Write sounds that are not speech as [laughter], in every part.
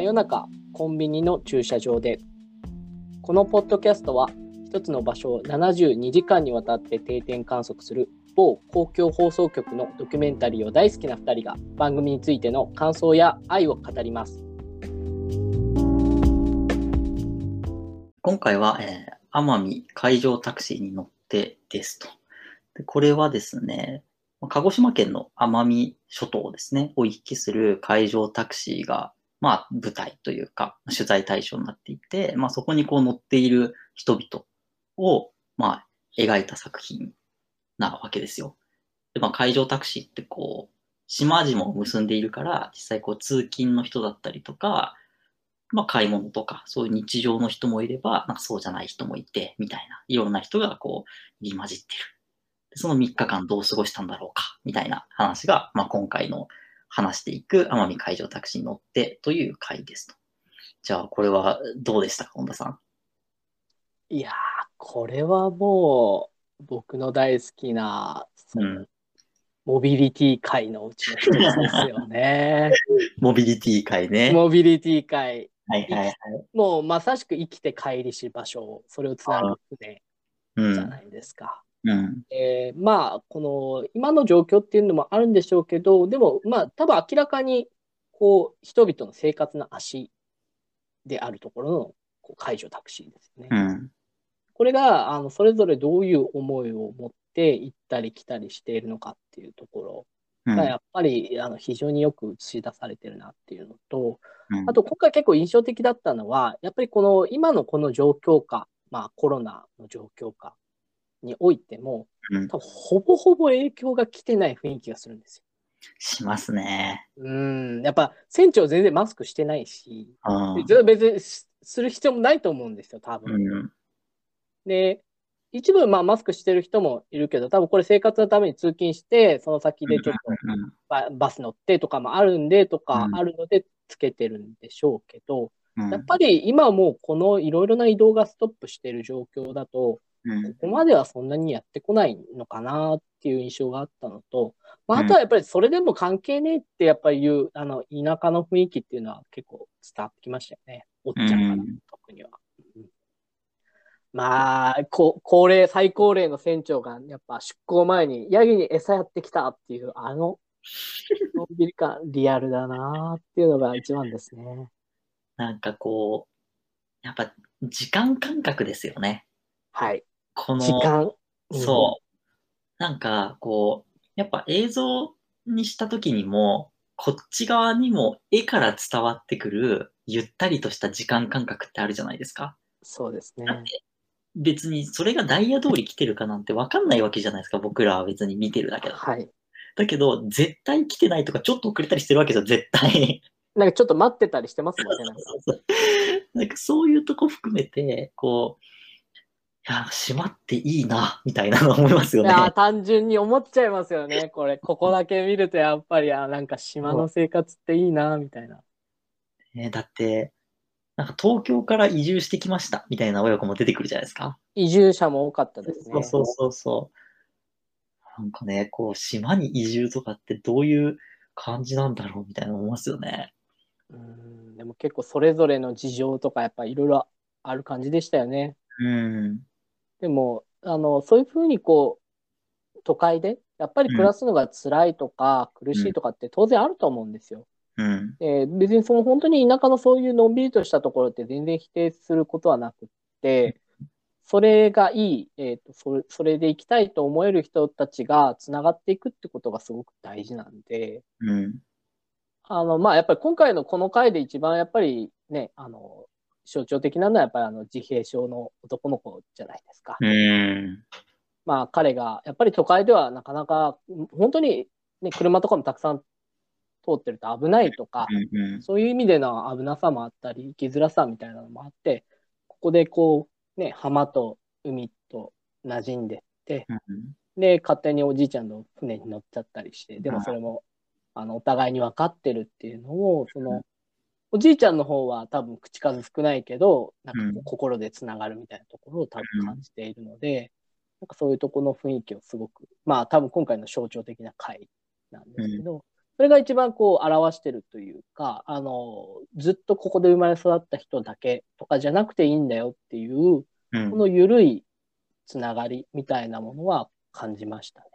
真夜中コンビニの駐車場でこのポッドキャストは一つの場所を72時間にわたって定点観測する某公共放送局のドキュメンタリーを大好きな2人が番組についての感想や愛を語ります今回は、えー奄美海上タクシーに乗ってですと。でこれはですね、鹿児島県の奄美諸島ですね、を行き来する海上タクシーが、まあ、舞台というか、取材対象になっていて、まあ、そこにこう乗っている人々を、まあ、描いた作品なわけですよ。で、まあ、海上タクシーってこう、島々を結んでいるから、実際こう、通勤の人だったりとか、まあ、買い物とか、そういう日常の人もいれば、なんかそうじゃない人もいて、みたいな、いろんな人がこう、入り混じってる。その3日間どう過ごしたんだろうか、みたいな話が、まあ、今回の話していく奄美海上タクシーに乗ってという回ですと。じゃあ、これはどうでしたか、本田さん？いやーこれはもう僕の大好きなうんモビリティ界のうちの一つですよね。[laughs] モビリティ会ね。モビリティ界はいはいはい。もうまさしく生きて帰りし場所それをつなぐ船うん。じゃないですか。うん。えーまあこの今の状況っていうのもあるんでしょうけどでもまあ多分明らかにこう人々の生活の足であるところのこう解除タクシーですよね。うん。これがあのそれぞれどういう思いを持って行ったり来たりしているのかっていうとこうん。ろがやっぱりあの非常によく映し出されてるなっていうのと、うんあと今回結構印象的だったのは、やっぱりこの今のこの状況下、まあコロナの状況下においても、うん多分ほぼほぼ影響が来てない雰囲気がするんですよ。しますね。うん、やっぱ船長全然マスクしてないし、別にすする必要もないと思うんですよ、多分。うん。で、一部まあマスクしてる人もいるけど、多分これ生活のために通勤して、その先でちょっとうんババス乗ってとかもあるんでとかうんあるのでつけてるんでしょうけど、うんやっぱり今はもうこのいろいろな移動がストップしている状況だと、うんここまではそんなにやってこないのかなっていう印象があったのと、まあ、うんあとはやっぱりそれでも関係ねえってやっぱり言う、あの、田舎の雰囲気っていうのは結構伝わってきましたよね。おっちゃんから、うん特には。うんまあ、こ高齢、最高齢の船長がやっぱ出港前にヤギに餌やってきたっていう、あの、[laughs] のんびり感、リアルだなっていうのが一番ですね。なんかこう、やっぱ時間感覚ですよね。はい。この、時間。そう。なんかこう、やっぱ映像にした時にも、こっち側にも絵から伝わってくるゆったりとした時間感覚ってあるじゃないですか。そうですね。別にそれがダイヤ通り来てるかなんてわかんないわけじゃないですか。僕らは別に見てるだけだ。はい。だけど、絶対来てないとかちょっと遅れたりしてるわけですよ、絶対。なんかちょっと待ってたりしてますもんね。なんかそういうとこ含めて、こう、いや、閉まっていいな、みたいなの思いますよね。いやー単純に思っちゃいますよね。これ、ここだけ見るとやっぱり、あなんか島の生活っていいな、みたいな。ねだって、なんか東京から移住してきました、みたいな親子も出てくるじゃないですか。移住者も多かったですね。そうそうそうそう。なんかね、こう、島に移住とかってどういう感じなんだろう、みたいな思いますよね。うんでも結構それぞれの事情とかやっぱいろいろある感じでしたよね。うん。でも、あの、そういうふうにこう、都会でやっぱり暮らすのが辛いとか苦しいとかって当然あると思うんですよ。うん。えー別にその本当に田舎のそういうのんびりとしたところって全然否定することはなくって、それがいい、えーとそれ、それで行きたいと思える人たちがつながっていくってことがすごく大事なんで、うん。あの、まあ、やっぱり今回のこの回で一番やっぱりね、あの、象徴的なのはやっぱりあの自閉症の男の子じゃないですか。うん。まあ彼が、やっぱり都会ではなかなか、本当にね、車とかもたくさん通ってると危ないとか、うん。そういう意味での危なさもあったり、生きづらさみたいなのもあって、ここでこう、ね、浜と海と馴染んでって、で、勝手におじいちゃんの船に乗っちゃったりして、でもそれも、あの、お互いに分かってるっていうのを、その、おじいちゃんの方は多分口数少ないけど、なんか心でつながるみたいなところを多分感じているので、なんかそういうところの雰囲気をすごく、まあ多分今回の象徴的な回なんですけど、それが一番こう表してるというか、あの、ずっとここで生まれ育った人だけとかじゃなくていいんだよっていう、うん。この緩いつながりみたいなものは感じましたね。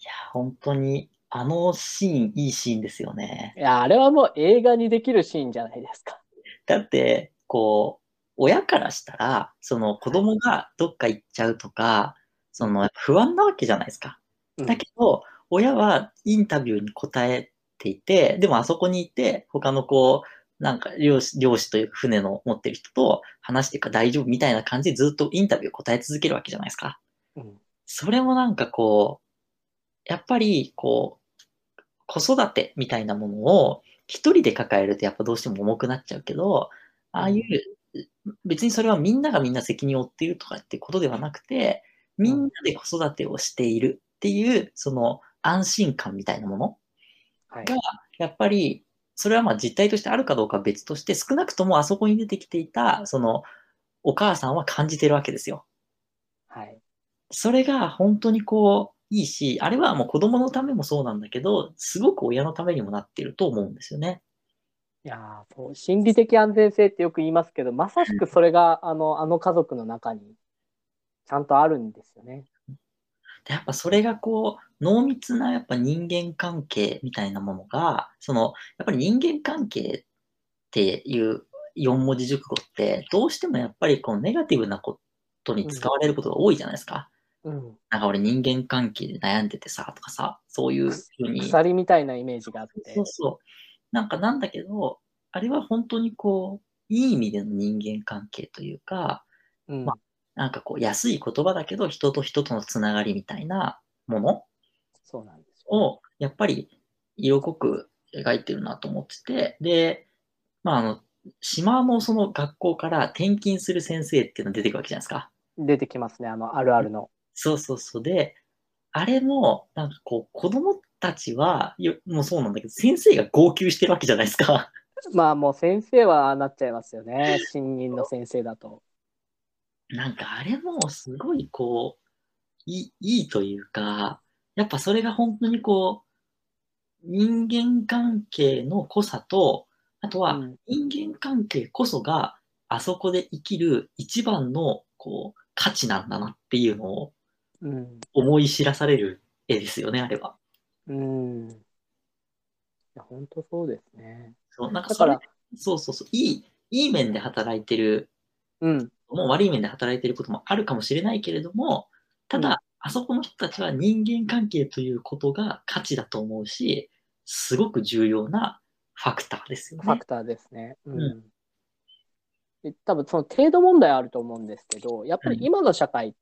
いや、本当に、あのシーン、いいシーンですよね。いや、あれはもう映画にできるシーンじゃないですか。だって、こう、親からしたら、その子供がどっか行っちゃうとか、その不安なわけじゃないですか。うんだけど、親はインタビューに答えていて、でもあそこにいて、他のこう、なんか漁師、漁師というか船の持ってる人と話していくから大丈夫みたいな感じでずっとインタビューを答え続けるわけじゃないですか。うんそれもなんかこう、やっぱりこう、子育てみたいなものを一人で抱えるとやっぱどうしても重くなっちゃうけど、ああいう、別にそれはみんながみんな責任を負っているとかってことではなくて、みんなで子育てをしているっていう、その安心感みたいなものはい。が、やっぱり、それはまあ実態としてあるかどうかは別として、少なくともあそこに出てきていた、その、お母さんは感じてるわけですよ。はい。それが本当にこう、いいし、あれはもう子供のためもそうなんだけど、すごく親のためにもなってると思うんですよね。いやーそう心理的安全性ってよく言いますけど、まさしくそれがあのあの家族の中にちゃんとあるんですよね。でやっぱそれがこう、濃密なやっぱ人間関係みたいなものが、その、やっぱり人間関係っていう4文字熟語って、どうしてもやっぱりこうネガティブなことに使われることが多いじゃないですか。うん、なんか俺人間関係で悩んでてさ、とかさ、そういうふうに。鎖みたいなイメージがあってそう。そう。なんかなんだけど、あれは本当にこう、いい意味での人間関係というか、うんまなんかこう、安い言葉だけど、人と人とのつながりみたいなものそうなんですよ。を、やっぱり色濃く描いてるなと思ってて、で、まあ、あの、島のその学校から転勤する先生っていうのが出てくるわけじゃないですか。出てきますね、あのあるあるの。そうそうそう。で、あれも、なんかこう、子供たちは、よもうそうなんだけど、先生が号泣してるわけじゃないですか。[laughs] まあもう先生はなっちゃいますよね、新任の先生だと。なんかあれもすごいこう、いい、いいというか、やっぱそれが本当にこう、人間関係の濃さと、あとはうん人間関係こそがあそこで生きる一番のこう価値なんだなっていうのをうん。思い知らされる絵ですよね、あれは。うん。いや、本当そうですね。そう、なんかだからそれ、そうそうそう、いい、いい面で働いてるうん。もう悪い面で働いていることもあるかもしれないけれども、ただ、うんあそこの人たちは人間関係ということが価値だと思うし、すごく重要なファクターですよねファク。ターですね。うん。うで多分その程度問題あると思うんですけど、やっぱり今の社会って、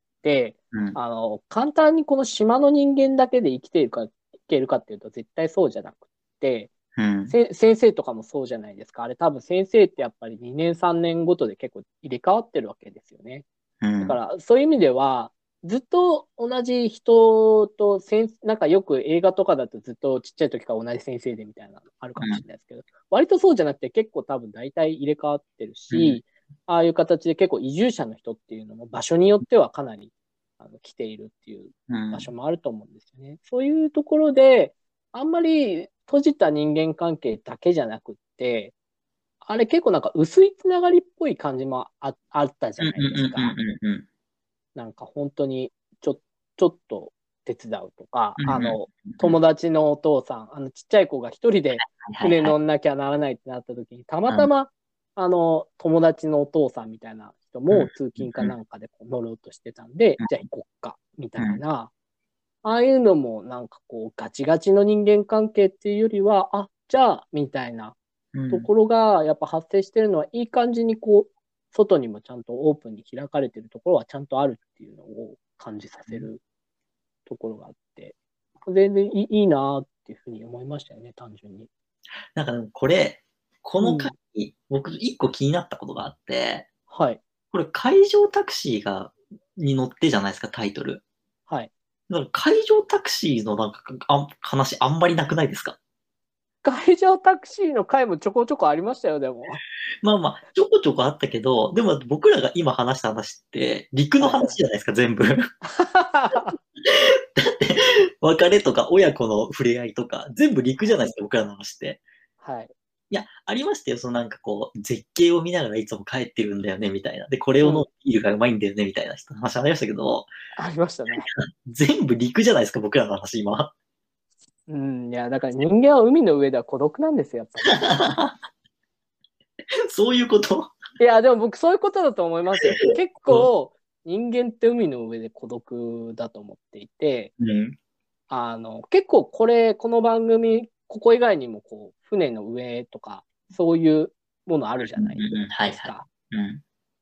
うんあの、簡単にこの島の人間だけで生きているか、いけるかっていうと絶対そうじゃなくて、うんせ先生とかもそうじゃないですか。あれ多分先生ってやっぱり2年3年ごとで結構入れ替わってるわけですよね。うんだからそういう意味では、ずっと同じ人と先、なんかよく映画とかだとずっとちっちゃい時から同じ先生でみたいなのあるかもしれないですけど、割とそうじゃなくて結構多分大体入れ替わってるし、ああいう形で結構移住者の人っていうのも場所によってはかなりあの来ているっていううん場所もあると思うんですよね。そういうところで、あんまり閉じた人間関係だけじゃなくって、あれ結構なんか薄いつながりっぽい感じもああったじゃないですか。うんうんなんか本当にちょちょっと手伝うとか、うんうんあの、友達のお父さん、あのちっちゃい子が一人で船乗んなきゃならないってなった時に、たまたま、あの、友達のお父さんみたいな人うん。も通勤かなんかでこう乗ろうとしてたんで、うん。じゃあ行こっか、みたいな、ああいうのもなんかこうガチガチの人間関係っていうよりは、あ、じゃあ、みたいなうん。ところがやっぱ発生してるのはいい感じにこう、外にもちゃんとオープンに開かれてるところはちゃんとあるっていうのを感じさせるところがあって、全然いいいいなっていうふうに思いましたよね、単純に。なんかこれ、この回、僕一個気になったことがあって、はい。これ海上タクシーが、に乗ってじゃないですか、タイトル。はい。だから海上タクシーのなんかあ話あんまりなくないですか？海上タクシーの回もちょこちょこありましたよ、でも。まあまあ、ちょこちょこあったけど、でも僕らが今話した話って、陸の話じゃないですか、全部。[laughs] だって、別れとか親子の触れ合いとか、全部陸じゃないですか、僕らの話って。はい。いや、ありましたよ。そのなんかこう、絶景を見ながらいつも帰ってるんだよね、みたいな。で、これをのビールがうまいんだよね、みたいな人の話ありましたけど、ありましたね。[laughs] 全部陸じゃないですか、僕らの話、今。うん、いや、だから人間は海の上では孤独なんですよ、やっぱ [laughs] そういうこと？り。いや、でも僕そういうことだと思いますよ。[laughs] 結構、人間って海の上で孤独だと思っていて、うん。あの、結構これ、この番組、ここ以外にもこう、船の上とか、そういうものあるじゃないですか。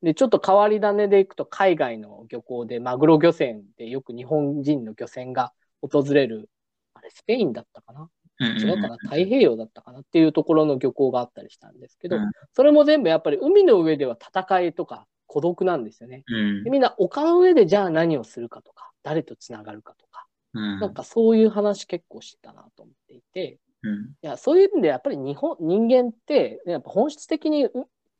で、ちょっと変わり種でいくと、海外の漁港でマグロ漁船でよく日本人の漁船が訪れる、あれ、スペインだったかな？うん違うかな？太平洋だったかなっていうところの漁港があったりしたんですけど、うん。それも全部やっぱり海の上では戦いとか孤独なんですよね。うん。でみんな丘の上でじゃあ何をするかとか、誰とつながるかとか、うん。なんかそういう話結構してたなと思っていて、うんいや、そういう意味でやっぱり日本、人間って、やっぱ本質的にう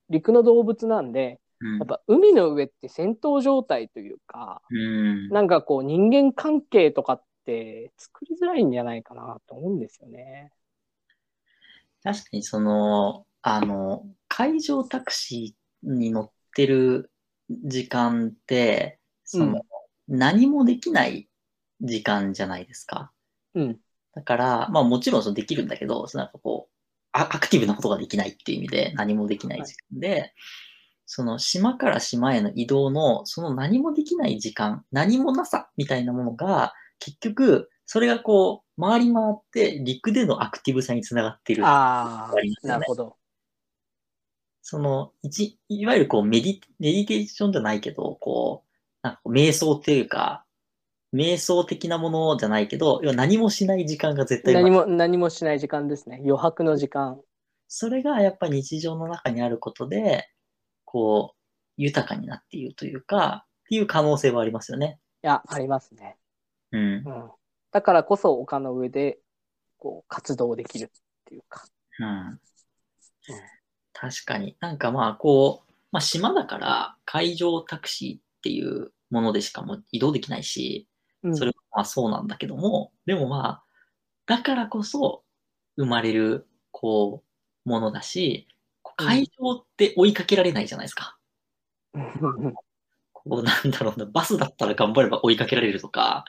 陸の動物なんで、うんやっぱ海の上って戦闘状態というか、うんなんかこう人間関係とかって作りづらいんじゃないかなと思うんですよね。確かにその、あの、海上タクシーに乗ってる時間って、その、何もできない時間じゃないですか。うん。だから、まあもちろんそのできるんだけど、なんかこう、アアクティブなことができないっていう意味で何もできない時間で、その島から島への移動のその何もできない時間、何もなさみたいなものが、結局、それがこう、回り回って陸でのアクティブさにつながっている。ああ、ありますよねなるほど。その、一、いわゆるこうメディ、メディテーションじゃないけど、こう、なんかこう瞑想っていうか、瞑想的なものじゃないけど、要は何もしない時間が絶対何も、何もしない時間ですね。余白の時間。それがやっぱり日常の中にあることで、こう、豊かになっているというか、っていう可能性はありますよね。いや、ありますね。うんう。ん。だからこそ丘の上で、こう、活動できるっていうか。うん。確かに。なんかまあ、こう、まあ島だから海上タクシーっていうものでしかもう移動できないし、うん、それはまあそうなんだけども、でもまあ、だからこそ生まれる、こう、ものだし、こう海上って追いかけられないじゃないですか。うんこう、なんだろうな、バスだったら頑張れば追いかけられるとか、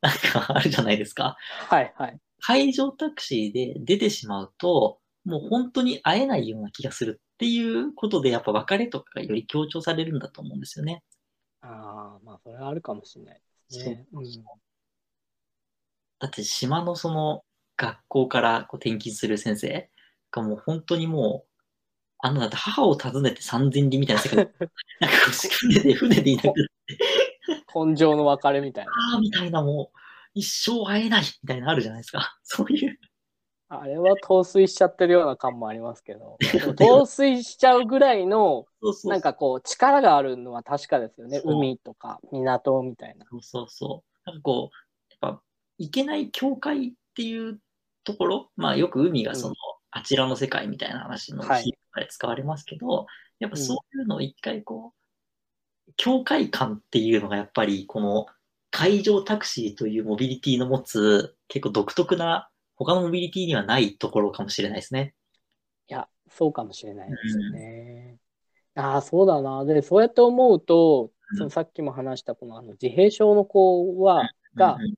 なんかあるじゃないですか。はいはい。海上タクシーで出てしまうと、もう本当に会えないような気がするっていうことで、やっぱ別れとかがより強調されるんだと思うんですよね。ああ、まあ、それはあるかもしれないね。そうそうだって島のその学校からこう転勤する先生がもう本当にもう、あのだって母を訪ねて三千里みたいな世界、[laughs] なんか船で船でいなくなって、うん。根性の別れみたいな。ああ、みたいなもう、一生会えないみたいなのあるじゃないですか。そういう。あれは陶酔しちゃってるような感もありますけど、[laughs] 陶酔しちゃうぐらいの、なんかこう、力があるのは確かですよね。海とか港みたいな。そうそうそう。なんかこう、やっぱ、いけない境界っていうところ、まあよく海がその、うんあちらの世界みたいな話のはい比喩で使われますけど、やっぱそういうのを一回こう、境界感っていうのがやっぱりこの海上タクシーというモビリティの持つ結構独特な他のモビリティにはないところかもしれないですね。いや、そうかもしれないですよね。ああ、そうだな。で、そうやって思うと、うんそのさっきも話したこのあの自閉症の子は、がうんうん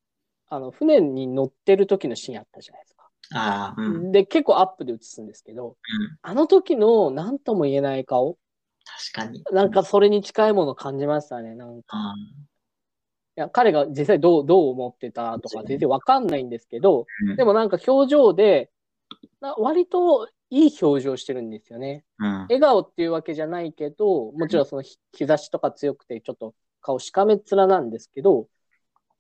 あの船に乗ってる時のシーンあったじゃないですか。ああ、うん。うん。で、結構アップで映すんですけど、あの時の何とも言えない顔、確かに。なんかそれに近いものを感じましたね。なんかや彼が実際どうどう思ってたとか全然わかんないんですけど、ーでもなんか表情で、な割といい表情してるんですよね。うん。笑顔っていうわけじゃないけど、もちろんその日日差しとか強くてちょっと顔しかめっ面なんですけど、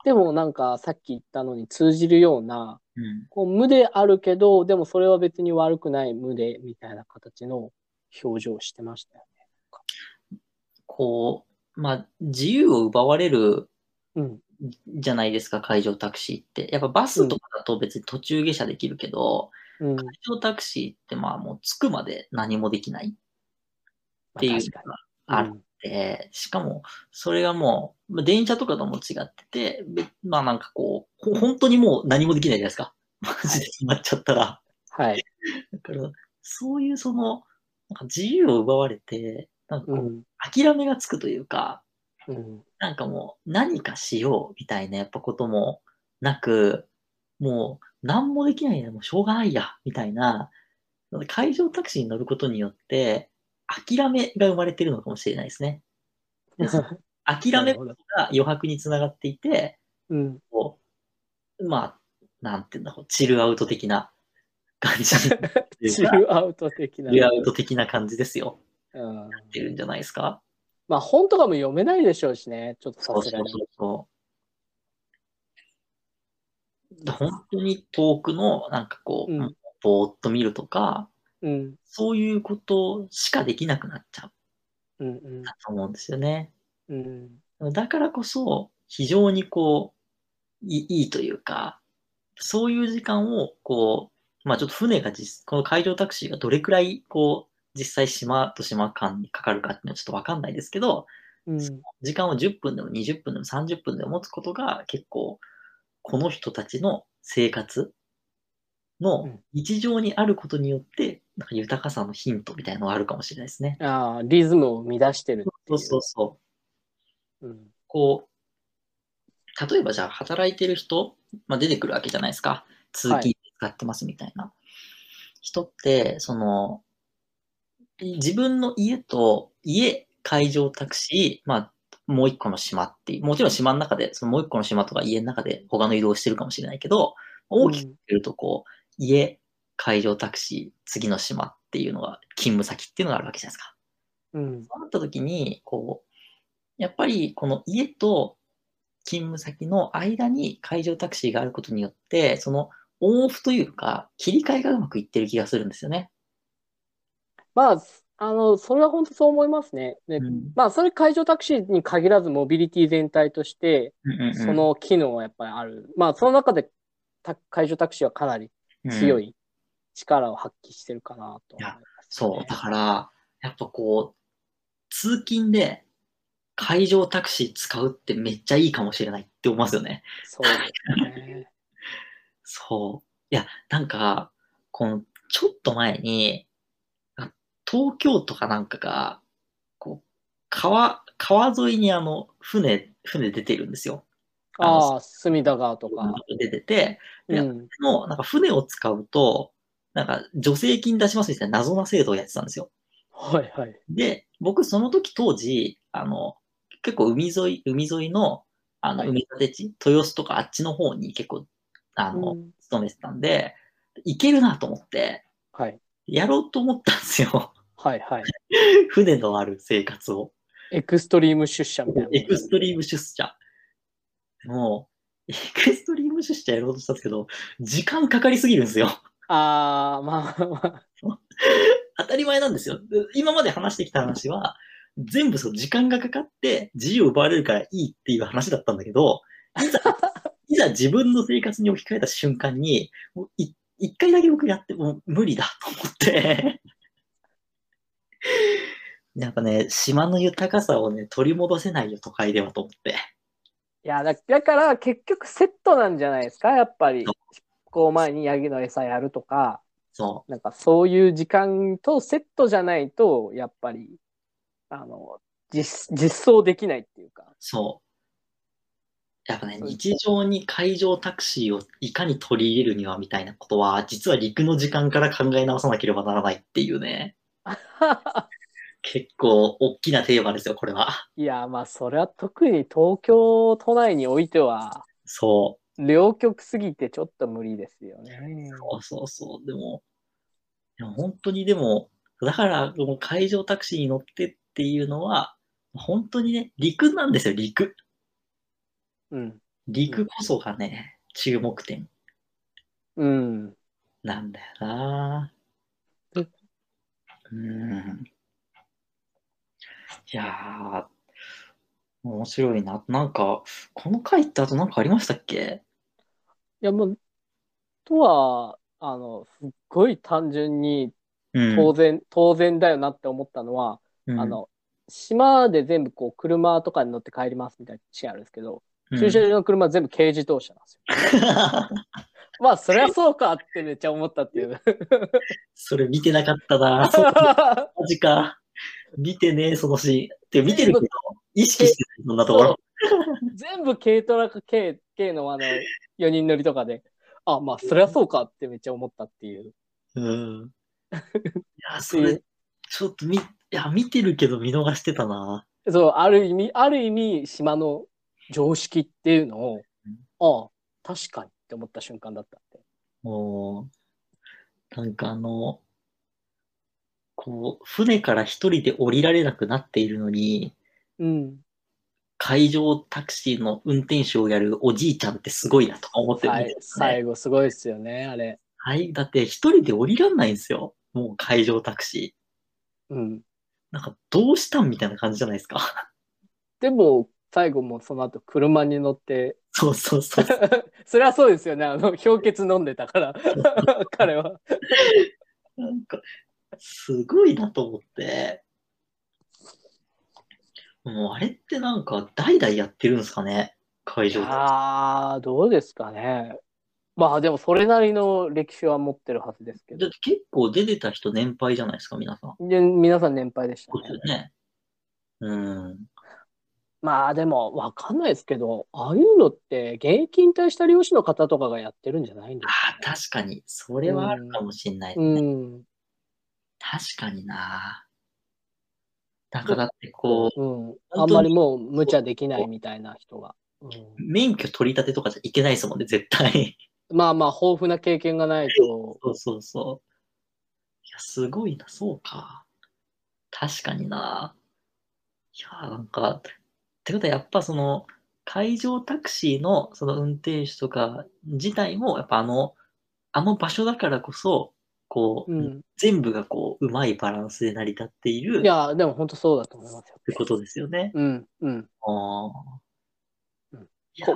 でもなんかさっき言ったのに通じるような、うん。こう無であるけど、でもそれは別に悪くない無でみたいな形の表情をしてましたよこう、まあ、自由を奪われるね。うん。じゃないですか、海上タクシーって。やっぱバスとかだと別に途中下車できるけど、うん。海上タクシーってまあもう着くまで何もできないっまあていうのがあに。って、しかもそれがもう、まあ電車とかとも違ってて、べまあなんかこう、ほ本当にもう何もできないじゃないですか。マジで決まっちゃったら。はい。だから、そういうその、なんか自由を奪われて、なんかこう、うん。諦めがつくというか、うん。なんかもう何かしようみたいなやっぱこともなく、もう何もできないや、もうしょうがないや、みたいな、海上タクシーに乗ることによって、諦めが生まれてるのかもしれないですね。[laughs] 諦めが余白につながっていて、うん。こう、まあ、なんていうんだろう、チルアウト的な感じ [laughs] チかルアウト的な。チルアウト的な感じですよ。うん。ってるんじゃないですか。まあ本とかも読めないでしょうしね。ちょっとさ。そうそうそうそう。本当に遠くの、なんかこう、うんぼーっと見るとか、うん。そういうことしかできなくなっちゃううん。うん。と思うんですよね。うん。だからこそ、非常にこう、いいいというか、そういう時間を、こう、まあちょっと船が実、この海上タクシーがどれくらい、こう、実際島と島間にかかるかっていうのはちょっとわかんないですけど、うん。時間を10分でも20分でも30分でも持つことが結構、この人たちの生活うのん日常にあることによって、なんか豊かさのヒントみたいなのがあるかもしれないですね。ああ、リズムを乱してるそうそうそう。うん。こう、例えばじゃあ働いてる人、まあ、出てくるわけじゃないですか。通勤で使ってますみたいな。人って、その、自分の家と家、海上タクシー、まあ、もう一個の島っていう、もちろん島の中で、そのもう一個の島とか家の中で他の移動をしてるかもしれないけど、大きく言うとこう、家、海上タクシー、次の島っていうのが、勤務先っていうのがあるわけじゃないですか。うん。そうなった時に、こう、やっぱりこの家と勤務先の間に海上タクシーがあることによって、そのオンオフというか、切り替えがうまくいってる気がするんですよね。まあ、あの、それは本当そう思いますね。で、うんまあ、それ海上タクシーに限らずモビリティ全体として、うんうんうんその機能はやっぱりある。まあ、その中でた海上タクシーはかなり強うんい力を発揮してるかなと思いますね、そう。だから、やっぱこう、通勤で海上タクシー使うってめっちゃいいかもしれないって思いますよね。そうですね。[laughs] そう。いや、なんか、この、ちょっと前に、あ東京都かなんかが、こう、川、川沿いにあの、船、船出てるんですよ。ああ、隅田川とか。出てて、でうん。の、なんか船を使うと、なんか助成金出しますみたいな謎な制度をやってたんですよ。はいはい。で、僕その時当時、あの、結構海沿い、海沿いの、あの、はい海立地、豊洲とかあっちの方に結構、あの、うん勤めてたんで、いけるなと思って、はい。やろうと思ったんですよ。はいはい。[laughs] 船のある生活を。エクストリーム出社みたいな。エクストリーム出社。でも、エクストリーム出社やろうとしたんですけど、時間かかりすぎるんですよ。ああ、まあまあ。[laughs] 当たり前なんですよ。で今まで話してきた話は、全部そう時間がかかって自由を奪われるからいいっていう話だったんだけど、いざ、[laughs] いざ自分の生活に置き換えた瞬間に、もうい一回だけ僕やってもう無理だと思って、なんかね、島の豊かさをね、取り戻せないよ、都会ではと思って。いやだ、だから結局セットなんじゃないですか、やっぱりそう。こう前にヤギの餌やるとか、そなんかそういう時間とセットじゃないと、やっぱり、あの、実、実装できないっていうか。う、そう。やっぱね、そう日常に海上タクシーをいかに取り入れるにはみたいなことは、実は陸の時間から考え直さなければならないっていうね。結構大きなテーマですよ、これは。いや、まあ、それは特に東京都内においては、そ両極すぎてちょっと無理ですよね。う。そうそうそう。でも、でも本当にでも、だから、この海上タクシーに乗ってっていうのは、本当にね、陸なんですよ、陸。うん。陸こそがね、注目点うん。なんだよなううん。いやー、面白いな。なんか、この回ってあとなんかありましたっけ？いや、もう、とは、あの、すっごい単純にうん。当然、当然だよなって思ったのは、うんあ、の、島で全部こう、車とかに乗って帰りますみたいなシーンあるんですけど、うん駐車場の車は全部軽自動車なんですよ。[laughs] まあ、そりゃそうかってめっちゃ思ったっていう。それ見てなかったな。[laughs] マジか。見てねえ、そのシーン。って見てるけど、意識してない、そんなところ。全部軽トラか軽、軽のあの、4人乗りとかで、あ、まあ、そりゃそうかってめっちゃ思ったっていう。うん。いや、それ、ちょっとみ、いや、見てるけど見逃してたな。そう、ある意味、ある意味、島の常識っていうのを、ああ、確かにって思った瞬間だったって。もう、なんかあの、こう、船から一人で降りられなくなっているのに、うん。海上タクシーの運転手をやるおじいちゃんってすごいなとか思ってるん最ですね。最後、すごいですよね、あれ。はい。だって一人で降りらんないんですよ。もう海上タクシー。うん。なんかどうしたんみたいな感じじゃないですか。でも、最後もその後、車に乗って、そうそうそう。[laughs] それはそうですよね。あの、氷結飲んでたから、[laughs] 彼は。なんか、すごいなと思って。もうあれってなんか代々やってるんですかね？海上タクシーああ、どうですかね。まあでもそれなりの歴史は持ってるはずですけどだっ。て結構出てた人年配じゃないですか、皆さん。で皆さん年配でしたそうですよね。ね。うん。まあでもわかんないですけど、ああいうのって現役引退した漁師の方とかがやってるんじゃないんですああ、確かに。それはあるかもしれないですかね。うん。確かにな。なんかだってこう、うん。あんまりもう無茶できないみたいな人が。うん、免許取り立てとかじゃいけないですもんね、絶対。まあまあ豊富な経験がないと。そうそうそう。いや、すごいな、そうか。確かにな。いや、なんか、ってことはやっぱその、海上タクシーのその運転手とか自体も、やっぱあの、あの場所だからこそ、こう、うん。全部がこう、うまいバランスで成り立っているっいや、でも本当そうだと思いますよ。てことですよね。うん。うん。あ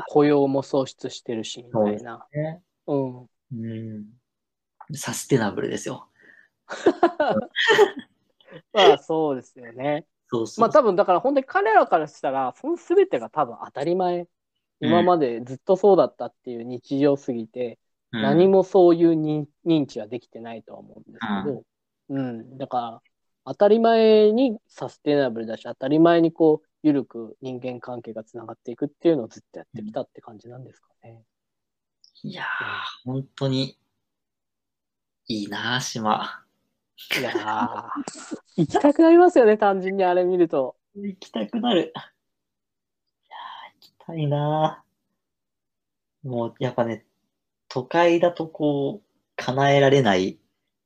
雇用も創出してるし、みたいな。ね。うん。うん。サステナブルですよ。[laughs] まあそうですよね。そうそう。まあ多分だから本当に彼らからしたら、その全てが多分当たり前。今までずっとそうだったっていう日常すぎて、うん何もそういう認認知はできてないとは思うんですけど、うん、だから当たり前にサステナブルだし、当たり前にこう、緩く人間関係がつながっていくっていうのをずっとやってきたって感じなんですかね。いやー、本当に、いいなー、島。いやー、行きたくなりますよね、単純にあれ見ると。行きたくなる。いやー、行きたいなー。もう、やっぱね、都会だとこう、叶えられない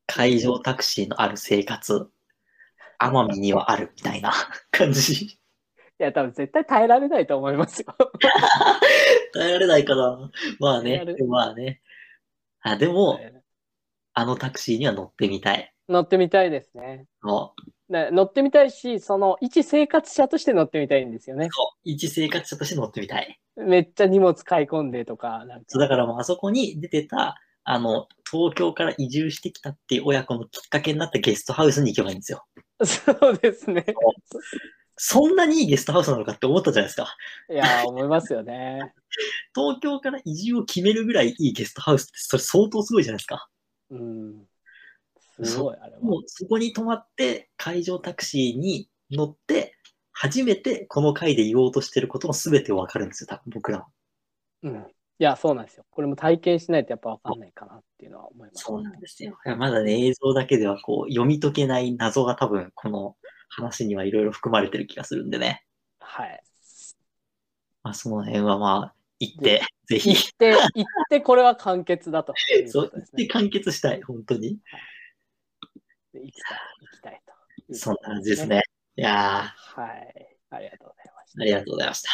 海上タクシーのある生活、奄美にはあるみたいな [laughs] 感じ。いや、多分絶対耐えられないと思いますよ。耐えられないかな。まあねまあね。あ、でも、あのタクシーには乗ってみたい。乗ってみたいですね。乗ってみたいし、その一生活者として乗ってみたいんですよね。そう一生活者として乗ってみたい。めっちゃ荷物買い込んでとか、なんか。そうだからもうあそこに出てた、あの、東京から移住してきたっていう親子のきっかけになったゲストハウスに行けばいいんですよ。そうですね。そんなにいいゲストハウスなのかって思ったじゃないですか。いやー、思いますよね。東京から移住を決めるぐらいいいゲストハウスって、それ相当すごいじゃないですか。うん。すごい、あれは。もうそこに泊まって、海上タクシーに乗って、初めてこの回で言おうとしてることの全てを分かるんですよ、多分僕らは。うん。いや、そうなんですよ。これも体験しないとやっぱ分かんないかなっていうのは思います。そうなんですよ。いやまだね、映像だけではこう、読み解けない謎が多分、この話にはいろいろ含まれてる気がするんでね。はい。まあ、その辺はまあ、行って、ぜひ行、って、行ってこれは完結だというそう。行って完結したい、本当に。でいつか行きたいと、そんな感じですね。いやはい。ありがとうございました。ありがとうございました。